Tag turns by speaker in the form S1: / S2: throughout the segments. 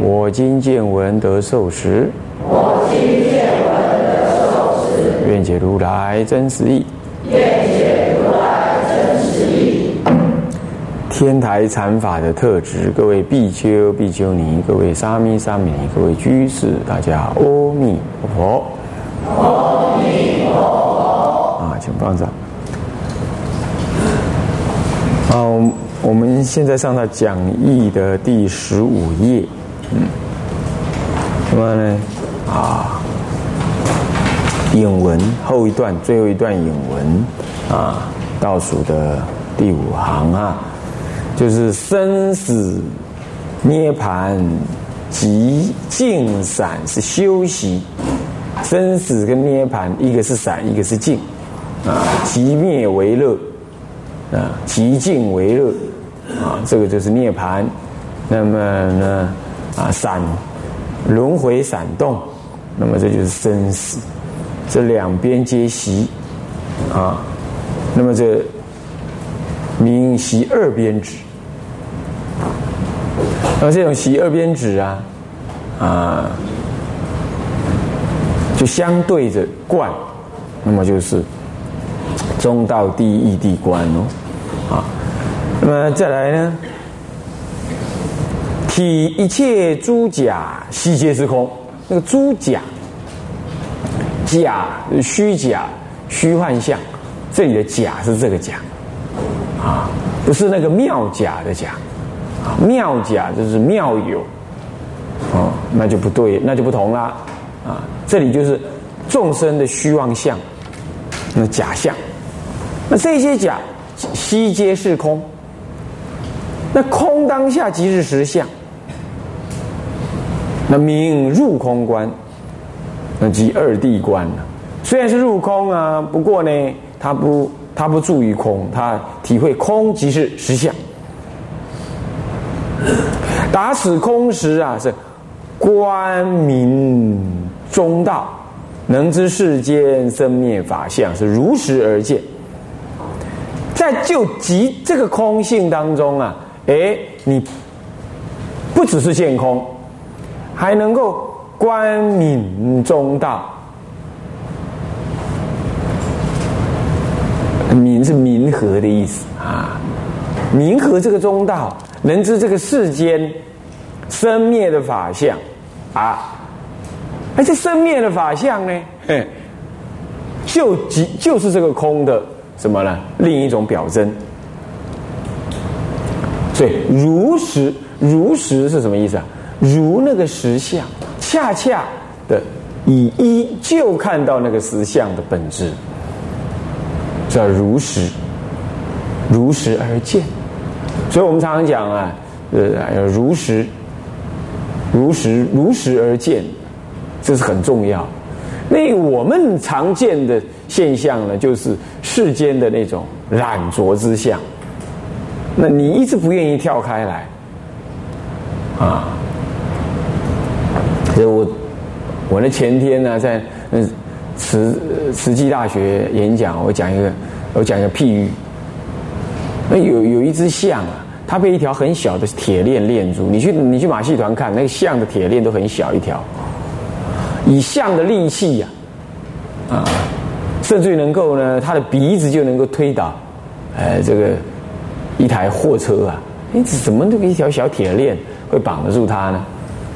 S1: 我今见闻得受持。我今见闻得受持。愿解如来真实义。愿解如来真实义。天台禅法的特质，各位比丘、比丘尼，各位沙弥、沙弥尼，各位居士，大家阿弥陀佛。阿弥陀佛。啊，请放掌。好，我们我们现在上到讲义的第十五页。嗯，什么呢？啊，引文后一段，最后一段引文啊，倒数的第五行啊。就是生死涅盘即静散是修习，生死跟涅盘一个是散，一个是静啊，即灭为乐啊，即净为乐啊，这个就是涅盘。那么呢啊，闪轮回闪动，那么这就是生死，这两边皆息啊，那么这名习二边止。那么这种习二边止啊，啊，就相对着观，那么就是中道第一义谛观哦，啊，那么再来呢，体一切诸假悉皆是空，那个诸假，假虚假虚幻象，这里的假是这个假，啊，不是那个妙假的假。妙假就是妙有，哦，那就不对，那就不同啦，啊，这里就是众生的虚妄相，那假象，那这些假悉皆是空，那空当下即是实相，那名入空观，那即二谛观了。虽然是入空啊，不过呢，它不，它不住于空，它体会空即是实相。打此空时啊，是观明中道，能知世间生灭法相，是如实而见。在就即这个空性当中啊，哎，你不只是见空，还能够观明中道。明是明和的意思啊，明和这个中道。能知这个世间生灭的法相啊，而这生灭的法相呢，嘿，就即就是这个空的什么呢？另一种表征。所以如实如实是什么意思啊？如那个实相，恰恰的以一就看到那个实相的本质，叫如实，如实而见。所以我们常常讲啊，呃，要如实、如实、如实而见，这是很重要。那我们常见的现象呢，就是世间的那种染浊之相。那你一直不愿意跳开来，啊，所以我我那前天呢，在嗯慈慈济大学演讲，我讲一个，我讲一个譬喻。那有有一只象啊，它被一条很小的铁链链住。你去你去马戏团看，那个象的铁链都很小一条。以象的力气呀，啊，甚至于能够呢，它的鼻子就能够推倒，哎，这个一台货车啊。因此，怎么那个一条小铁链会绑得住它呢？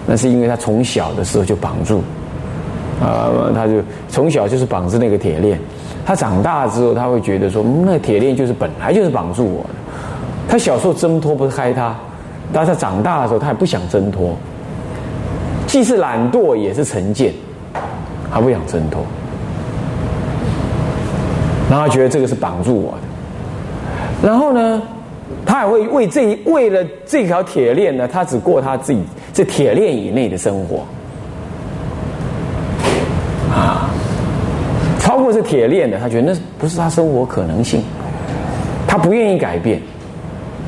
S1: 那是因为它从小的时候就绑住，啊，它就从小就是绑着那个铁链。他长大之后，他会觉得说，嗯那铁链就是本来就是绑住我的。他小时候挣脱不开他，但他长大的时候，他也不想挣脱。既是懒惰，也是成见，他不想挣脱。然后觉得这个是绑住我的。然后呢，他还会为这为了这条铁链呢，他只过他自己这铁链以内的生活啊。超过这铁链的，他觉得那不是他生活可能性，他不愿意改变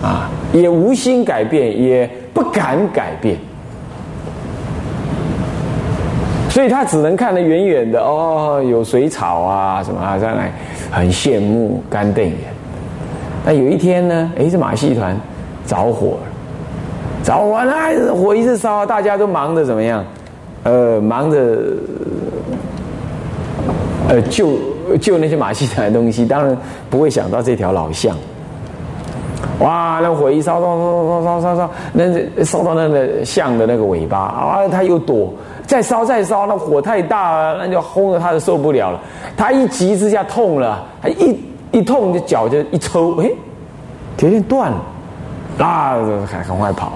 S1: 啊，也无心改变，也不敢改变，所以他只能看得远远的哦，有水草啊什么啊，在那很羡慕干瞪眼。那有一天呢？哎，这马戏团着火了，着火了，火一直烧，大家都忙着怎么样？呃，忙着呃救救那些马戏团的东西，当然不会想到这条老象。哇，那火一烧烧烧烧烧烧烧，那烧到那个象的那个尾巴啊，他又躲，再烧再烧，那火太大了，那就轰的他都受不了了。他一急之下痛了，他一。一痛，就脚就一抽，哎，铁链断了，啊，还赶快跑。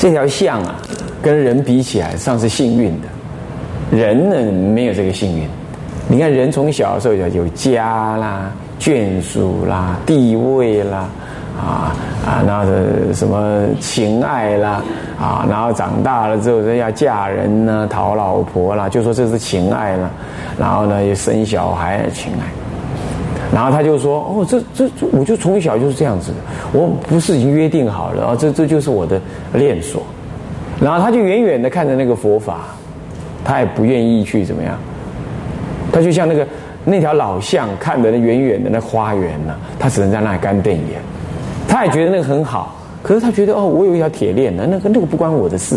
S1: 这条象啊，跟人比起来，算是幸运的。人呢，没有这个幸运。你看，人从小的时候有有家啦、眷属啦、地位啦，啊啊，然后什么情爱啦，啊，然后长大了之后要嫁人呢、讨老婆啦，就说这是情爱了。然后呢，又生小孩，情爱。然后他就说：“哦，这这我就从小就是这样子的，我不是已经约定好了啊？这这就是我的链锁。”然后他就远远的看着那个佛法，他也不愿意去怎么样。他就像那个那条老巷看的那远远的那花园呢，他只能在那里干瞪眼。他也觉得那个很好，可是他觉得哦，我有一条铁链呢，那个那个不关我的事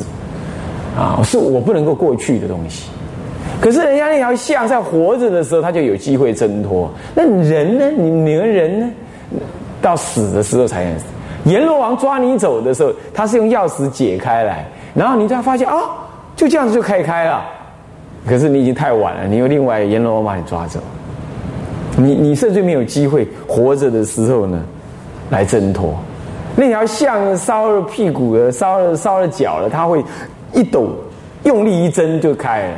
S1: 啊，是我不能够过去的东西。可是人家那条象在活着的时候，他就有机会挣脱。那人呢？你你们人呢？到死的时候才能阎罗王抓你走的时候，他是用钥匙解开来，然后你才发现啊，就这样子就开开了。可是你已经太晚了，你有另外阎罗王把你抓走，你你甚至没有机会活着的时候呢来挣脱。那条象烧了屁股了，烧了烧了脚了，它会一抖，用力一挣就开了。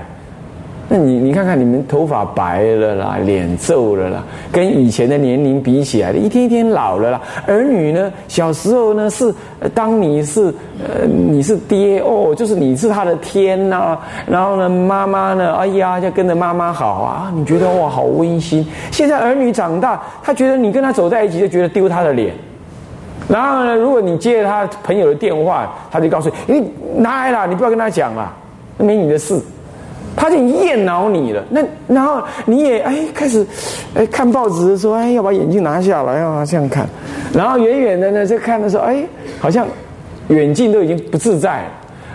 S1: 那你你看看你们头发白了啦，脸皱了啦，跟以前的年龄比起来，一天一天老了啦。儿女呢，小时候呢是当你是呃你是爹哦，就是你是他的天呐。然后呢，妈妈呢，哎呀就跟着妈妈好啊，你觉得哇好温馨。现在儿女长大，他觉得你跟他走在一起就觉得丢他的脸。然后呢，如果你接了他朋友的电话，他就告诉你，你拿来了，你不要跟他讲了，没你的事。他就厌恼你了，那然后你也哎开始，哎看报纸的时候，哎要把眼镜拿下来，啊这样看，然后远远的呢在看的时候，哎好像远近都已经不自在，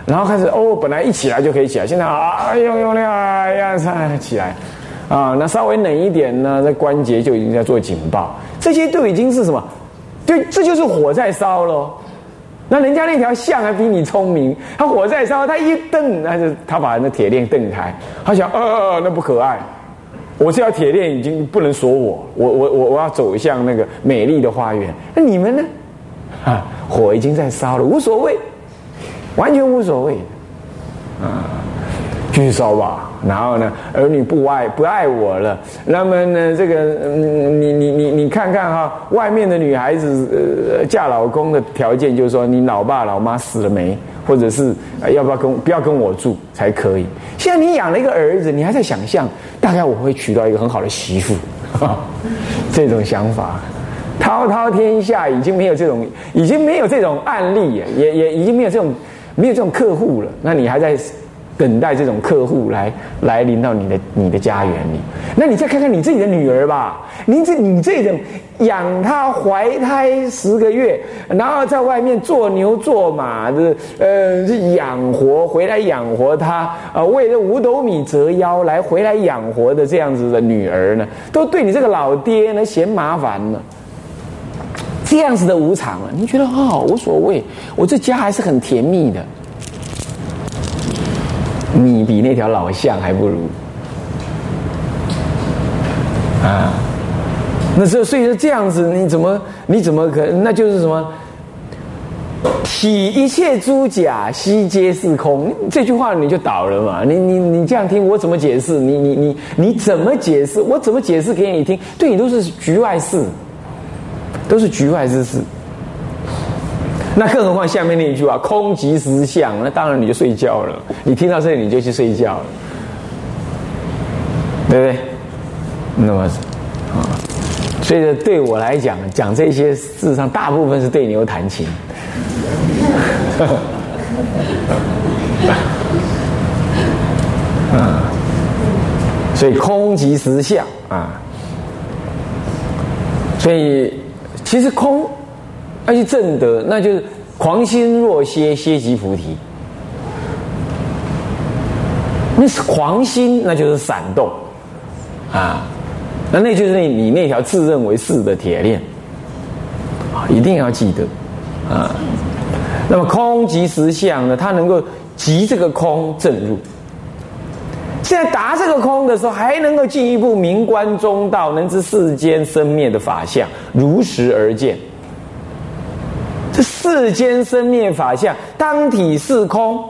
S1: 然后开始哦本来一起来就可以起来，现在啊哎呦呦哎呀才起来，啊那稍微冷一点呢，那关节就已经在做警报，这些都已经是什么？对，这就是火在烧喽。那人家那条象还比你聪明，他火在烧，他一蹬，那就他把那铁链蹬开，他想，呃，那不可爱，我这条铁链已经不能锁我，我我我我要走向那个美丽的花园。那你们呢？啊，火已经在烧了，无所谓，完全无所谓，啊，继续烧吧。然后呢，儿女不爱不爱我了。那么呢，这个你你你你看看哈，外面的女孩子呃嫁老公的条件就是说，你老爸老妈死了没，或者是要不要跟不要跟我住才可以。现在你养了一个儿子，你还在想象，大概我会娶到一个很好的媳妇，这种想法，滔滔天下已经没有这种，已经没有这种案例，也也已经没有这种没有这种客户了。那你还在？等待这种客户来来临到你的你的家园里，那你再看看你自己的女儿吧，你这你这种养她怀胎十个月，然后在外面做牛做马的，呃，养活回来养活她，啊，为了五斗米折腰来回来养活的这样子的女儿呢，都对你这个老爹呢嫌麻烦了，这样子的无常了，你觉得哦无所谓，我这家还是很甜蜜的。你比那条老象还不如啊！那这所以说这样子，你怎么你怎么可？那就是什么？体一切诸假，悉皆是空。这句话你就倒了嘛？你你你这样听，我怎么解释？你你你你怎么解释？我怎么解释给你听？对你都是局外事，都是局外之事。那更何况下面那一句话“空即实相”，那当然你就睡觉了。你听到这里你就去睡觉了，对不对？那么啊，所以对我来讲，讲这些事实上大部分是对牛弹琴。啊，所以空即实相啊，所以其实空要去正德，那就是狂心若歇，歇即菩提。那是狂心，那就是闪动啊，那那就是那你那条自认为是的铁链啊，一定要记得啊。那么空即实相呢？它能够即这个空正入。现在达这个空的时候，还能够进一步明观中道，能知世间生灭的法相，如实而见。世间生灭法相，当体是空，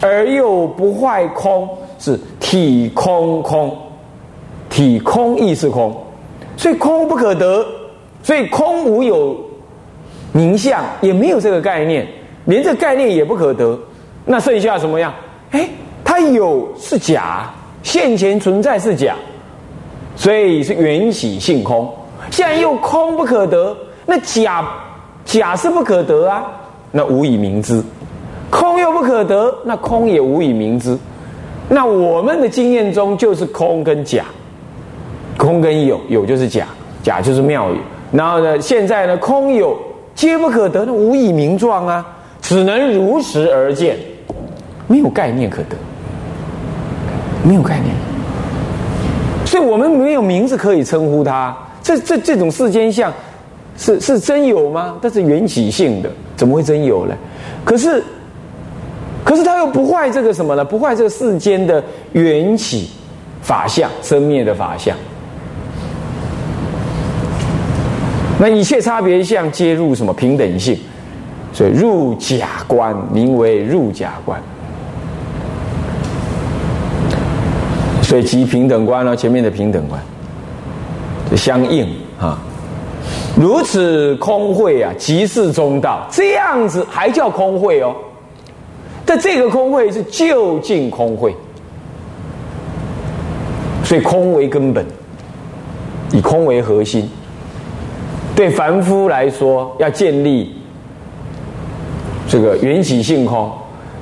S1: 而又不坏空，是体空空，体空亦是空，所以空不可得，所以空无有。名相也没有这个概念，连这概念也不可得，那剩下什么样？哎，它有是假，现前存在是假，所以是缘起性空。现在又空不可得，那假假是不可得啊，那无以明之。空又不可得，那空也无以明之。那我们的经验中就是空跟假，空跟有，有就是假，假就是妙有。然后呢，现在呢，空有。皆不可得，那无以名状啊！只能如实而见，没有概念可得，没有概念，所以我们没有名字可以称呼它。这这这种世间相，是是真有吗？但是缘起性的，怎么会真有呢？可是，可是他又不坏这个什么呢？不坏这个世间的缘起法相、生灭的法相。那一切差别相皆入什么平等性？所以入假观名为入假观。所以即平等观呢，前面的平等观相应啊。如此空慧啊，即是中道。这样子还叫空慧哦？但这个空慧是究竟空慧，所以空为根本，以空为核心。对凡夫来说，要建立这个缘起性空；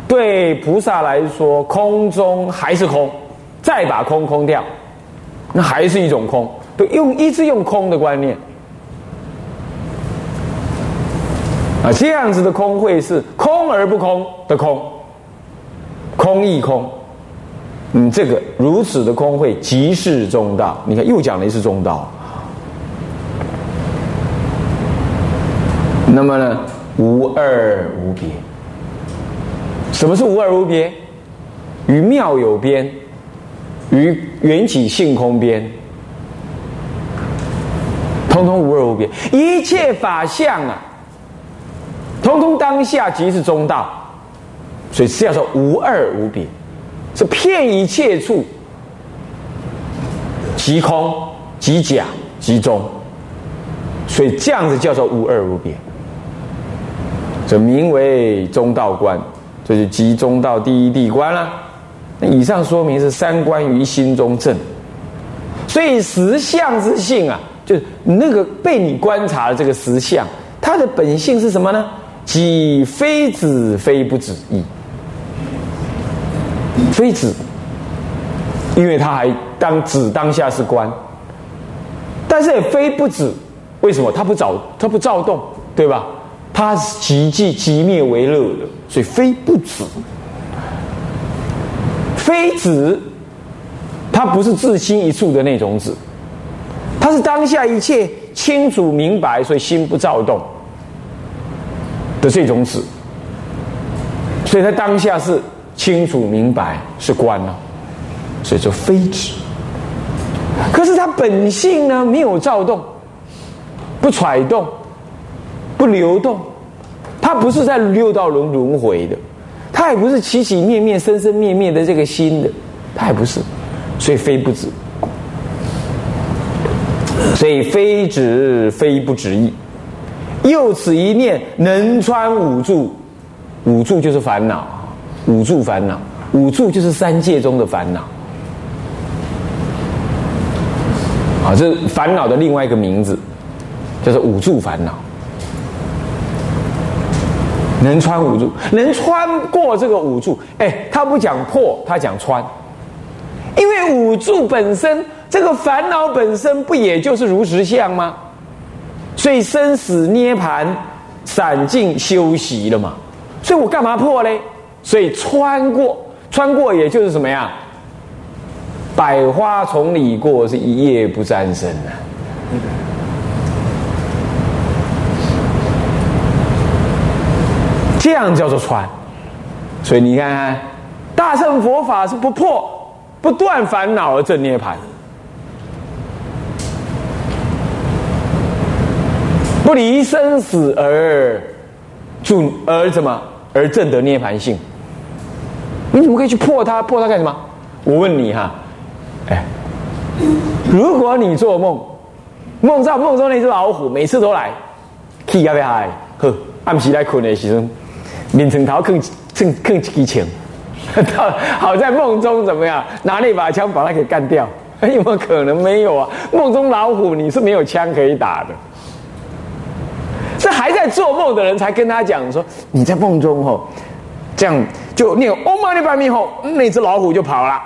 S1: 对菩萨来说，空中还是空，再把空空掉，那还是一种空。对，用一直用空的观念啊，这样子的空会是空而不空的空，空亦空。嗯，这个如此的空会即是中道。你看，又讲了一次中道。那么呢，无二无别。什么是无二无别？与妙有边，与缘起性空边，通通无二无别。一切法相啊，通通当下即是中道，所以是要说无二无别，是骗一切处即空即假即中，所以这样子叫做无二无别。这名为中道观，这就集中道第一地观了。那以上说明是三观于心中正，所以实相之性啊，就是那个被你观察的这个实相，它的本性是什么呢？即非子非不止意，非子，因为他还当子当下是观，但是也非不止，为什么？他不躁，他不躁动，对吧？他是即即即灭为乐的，所以非不止，非止，他不是自心一处的那种止，他是当下一切清楚明白，所以心不躁动的这种止，所以他当下是清楚明白是观了，所以就非止。可是他本性呢，没有躁动，不揣动。不流动，他不是在六道轮轮回的，他也不是起起灭灭、生生灭灭的这个心的，他也不是，所以非不止，所以非止非不止意，又此一念能穿五住，五住就是烦恼，五住烦恼，五住就是三界中的烦恼。啊，这是烦恼的另外一个名字，叫做五住烦恼。能穿五住，能穿过这个五住，哎，他不讲破，他讲穿，因为五住本身，这个烦恼本身不也就是如实相吗？所以生死涅盘散尽休息了嘛，所以我干嘛破嘞？所以穿过，穿过也就是什么呀？百花丛里过，是一叶不沾身啊。这样叫做穿。所以你看看，大乘佛法是不破、不断烦恼而正涅盘，不离生死而住而怎么而正得涅盘性？你怎么可以去破它？破它干什么？我问你哈。哎，如果你做梦，梦到梦中那只老虎，每次都来，气要不要嗨？呵，暗时来困的时候，面层头更更更激情。到 好在梦中怎么样？拿那把枪把它给干掉？有没有可能没有啊？梦中老虎你是没有枪可以打的。还在做梦的人才跟他讲说，你在梦中哦，这样就念欧玛尼巴咪后，那只老虎就跑了。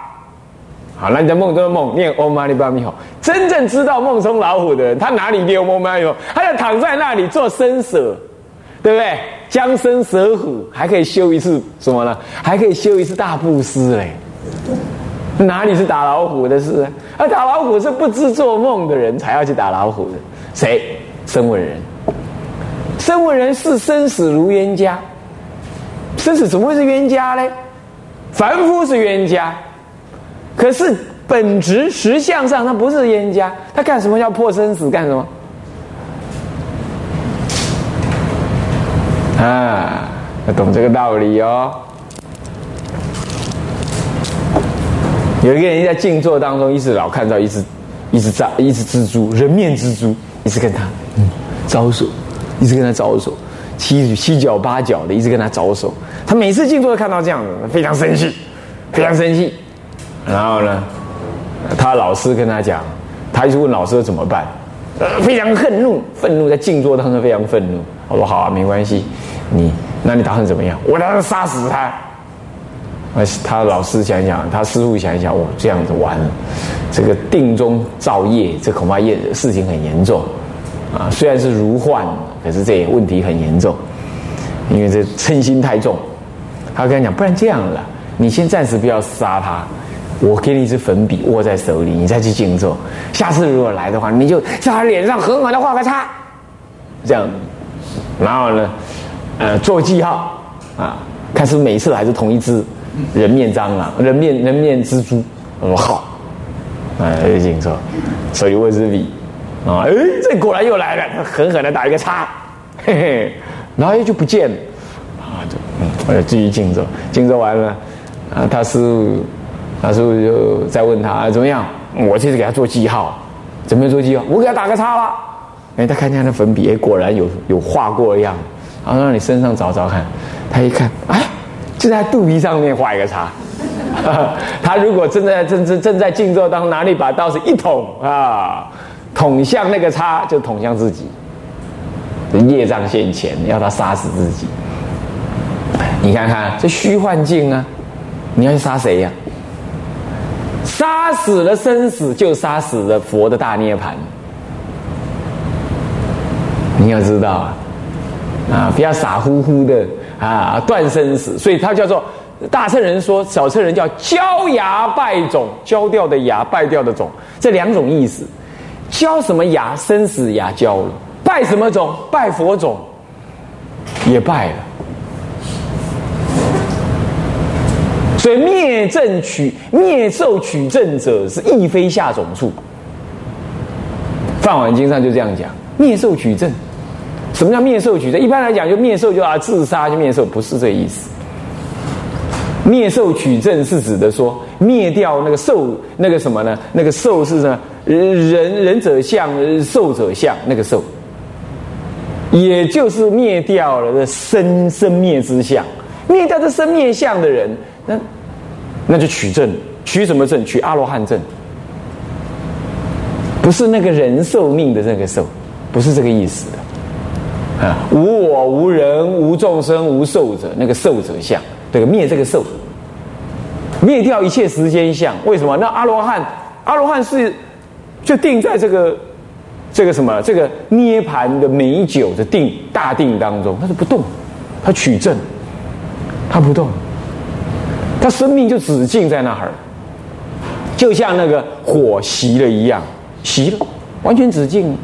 S1: 好，那你在梦中的梦念 Om Mani p a m e 真正知道梦中老虎的人，他哪里念 Om Mani p 他就躺在那里做生舍，对不对？将生舍虎，还可以修一次什么呢？还可以修一次大布施嘞。哪里是打老虎的事？而打老虎是不知做梦的人才要去打老虎的。谁？生闻人。生为人是生死如冤家。生死怎么会是冤家呢？凡夫是冤家。可是本质实相上，他不是冤家，他干什么要破生死？干什么？啊，要懂这个道理哦。有一个人在静坐当中，一直老看到一只一只炸一只蜘蛛，人面蜘蛛，一直跟他招手，一直跟他招手，七七脚八脚的，一直跟他招手。他每次静坐都看到这样子，非常生气，非常生气。然后呢，他老师跟他讲，他就问老师怎么办，非常愤怒，愤怒在静坐当中非常愤怒。我说好啊，没关系，你那你打算怎么样？我打算杀死他。他老师想一想，他师傅想一想，哦，这样子完了，这个定中造业，这恐怕业事情很严重啊。虽然是如幻，可是这也问题很严重，因为这嗔心太重。他跟他讲，不然这样了，你先暂时不要杀他。我给你一支粉笔握在手里，你再去静坐。下次如果来的话，你就在他脸上狠狠的画个叉，这样。然后呢，呃，做记号啊，看是每次还是同一只人面蟑螂、人面人面蜘蛛。我说好，哎，静坐，手里握支笔啊，哎，这果然又来了，他狠狠的打一个叉，嘿嘿，然后又就不见了啊，就嗯，我就继续静坐，静坐完了啊，他师傅，他师傅就再问他怎么样？我这次给他做记号，怎么样做记号？我给他打个叉了。哎，他看见那粉笔，哎，果然有有画过的样子。然后让你身上找找看。他一看，哎，就在肚皮上面画一个叉。他如果正在正正正在静坐当中，拿那把刀子一捅啊，捅向那个叉，就捅向自己。业障现前，要他杀死自己。你看看这虚幻境啊，你要去杀谁呀？杀死了生死，就杀死了佛的大涅盘。你要知道啊，啊，不要傻乎乎的啊，断生死。所以他叫做大乘人说，小乘人叫焦牙败种，焦掉的牙，败掉的种，这两种意思。焦什么牙？生死牙交了。拜什么种？拜佛种，也拜了。所以灭正取灭受取正者是亦非下种处。梵网经上就这样讲：灭受取正，什么叫灭受取正？一般来讲，就灭受就啊自杀就灭受，不是这意思。灭受取正是指的说灭掉那个受那个什么呢？那个受是呢人人者相，受者相，那个受也就是灭掉了的生生灭之相，灭掉这生灭相的人，那那就取证，取什么证？取阿罗汉证，不是那个人寿命的那个寿，不是这个意思的啊！无我无人无众生无寿者，那个寿者相，这个灭这个寿，灭掉一切时间相。为什么？那阿罗汉，阿罗汉是就定在这个。这个什么？这个涅盘的美酒的定大定当中，它是不动，它取证，它不动，它生命就止境在那儿，就像那个火熄了一样，熄了，完全止境，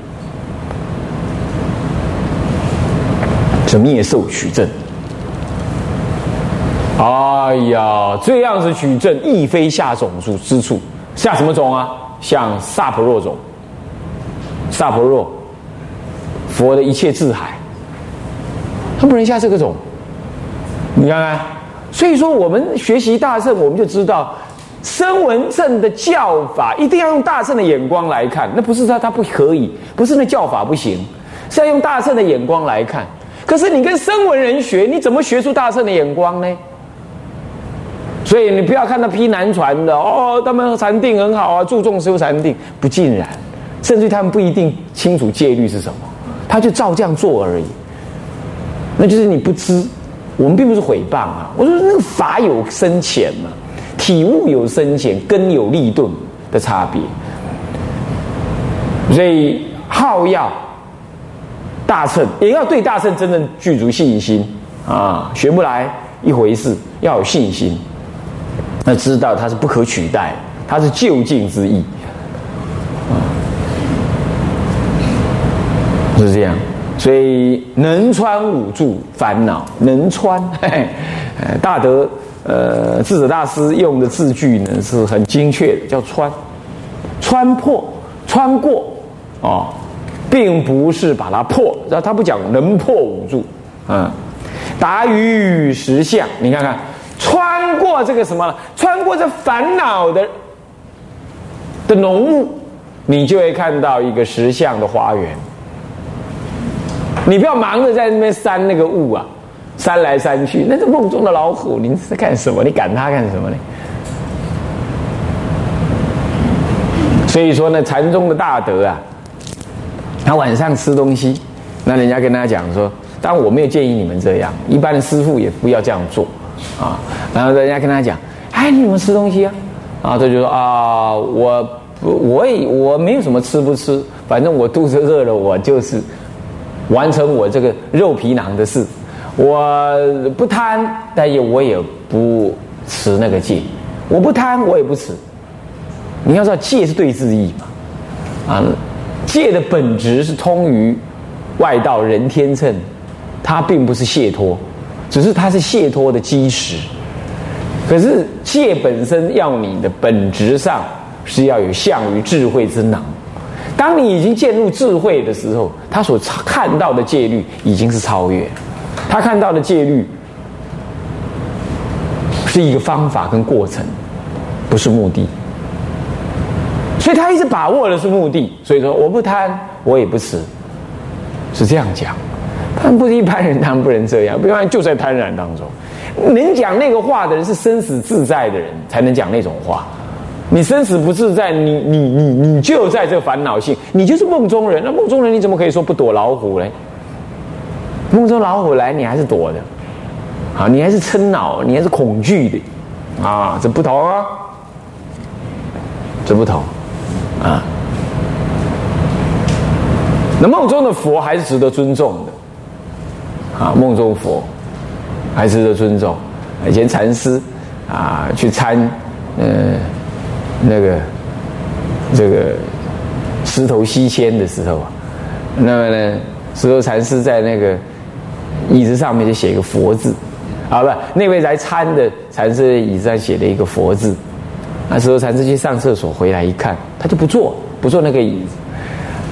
S1: 是灭受取证。哎呀，这样子取证，亦非下种数之处，下什么种啊？像萨婆若种。萨婆若，佛的一切智海，他不能下这个种。你看看，所以说我们学习大圣，我们就知道，声闻正的教法一定要用大圣的眼光来看。那不是说他不可以，不是那教法不行，是要用大圣的眼光来看。可是你跟声闻人学，你怎么学出大圣的眼光呢？所以你不要看那批南传的哦，他们禅定很好啊，注重修禅定，不尽然。甚至他们不一定清楚戒律是什么，他就照这样做而已。那就是你不知，我们并不是诽谤啊。我说那个法有深浅嘛，体悟有深浅，根有立顿的差别。所以好要大乘，也要对大乘真正具足信心啊，学不来一回事，要有信心，那知道它是不可取代，它是就近之意。是这样，所以能穿五住烦恼，能穿。嘿大德呃智者大师用的字句呢是很精确的，叫穿，穿破，穿过哦，并不是把它破，然后他不讲能破五住，嗯，达于实相，你看看，穿过这个什么，穿过这烦恼的的浓雾，你就会看到一个石像的花园。你不要忙着在那边扇那个雾啊，扇来扇去，那是梦中的老虎。你是干什么？你赶它干什么呢？所以说呢，禅宗的大德啊，他晚上吃东西，那人家跟他讲说，当我没有建议你们这样，一般的师傅也不要这样做啊。然后人家跟他讲，哎，你怎么吃东西啊？然后他就说啊，我我也我没有什么吃不吃，反正我肚子饿了，我就是。完成我这个肉皮囊的事，我不贪，但也我也不持那个戒。我不贪，我也不持。你要知道，戒是对自意嘛，啊，戒的本质是通于外道人天乘，它并不是解脱，只是它是解脱的基石。可是戒本身要你的本质上是要有向于智慧之能。当你已经渐入智慧的时候，他所看到的戒律已经是超越。他看到的戒律是一个方法跟过程，不是目的。所以他一直把握的是目的。所以说，我不贪，我也不吃，是这样讲。但不是一般人当然不能这样，不然就在贪婪当中。能讲那个话的人是生死自在的人，才能讲那种话。你生死不自在，你你你你就在这烦恼性，你就是梦中人。那梦中人你怎么可以说不躲老虎嘞？梦中老虎来，你还是躲的，啊，你还是嗔恼，你还是恐惧的，啊，这不同啊，这不同，啊。那梦中的佛还是值得尊重的，啊，梦中佛还值得尊重。以前禅师啊去参，呃。那个这个石头西迁的时候，那么呢，石头禅师在那个椅子上面就写一个佛字，啊不，那位来参的禅师椅子上写了一个佛字，那石头禅师去上厕所回来一看，他就不坐，不坐那个椅子。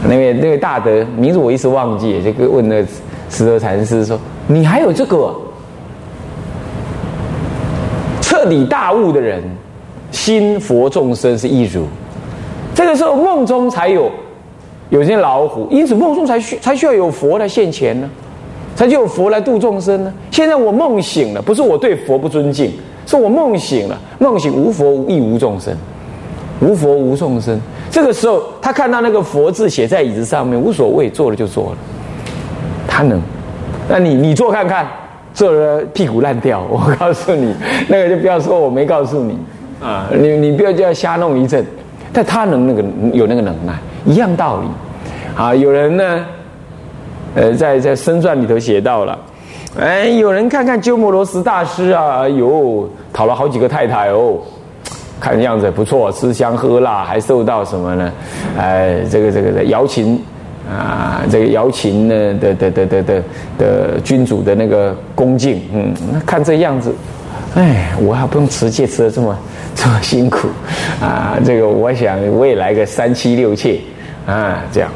S1: 那位那位大德名字我一时忘记，就问那石头禅师说：“你还有这个彻底大悟的人？”心佛众生是一如，这个时候梦中才有有些老虎，因此梦中才需才需要有佛来现前呢，才就有佛来度众生呢。现在我梦醒了，不是我对佛不尊敬，是我梦醒了，梦醒无佛亦无众生，无佛无众生。这个时候，他看到那个佛字写在椅子上面，无所谓，做了就做了，他能。那你你做看看，做了屁股烂掉，我告诉你，那个就不要说我没告诉你啊，你你不要叫瞎弄一阵。但他能那个有那个能耐，一样道理。啊，有人呢，呃，在在生传里头写到了，哎，有人看看鸠摩罗什大师啊，哎呦，讨了好几个太太哦，看样子不错，吃香喝辣，还受到什么呢？哎，这个这个的瑶琴啊，这个瑶琴呢的的的的的的君主的那个恭敬，嗯，那看这样子。哎，我还不用持戒持的这么这么辛苦，啊，这个我想我也来个三妻六妾，啊，这样。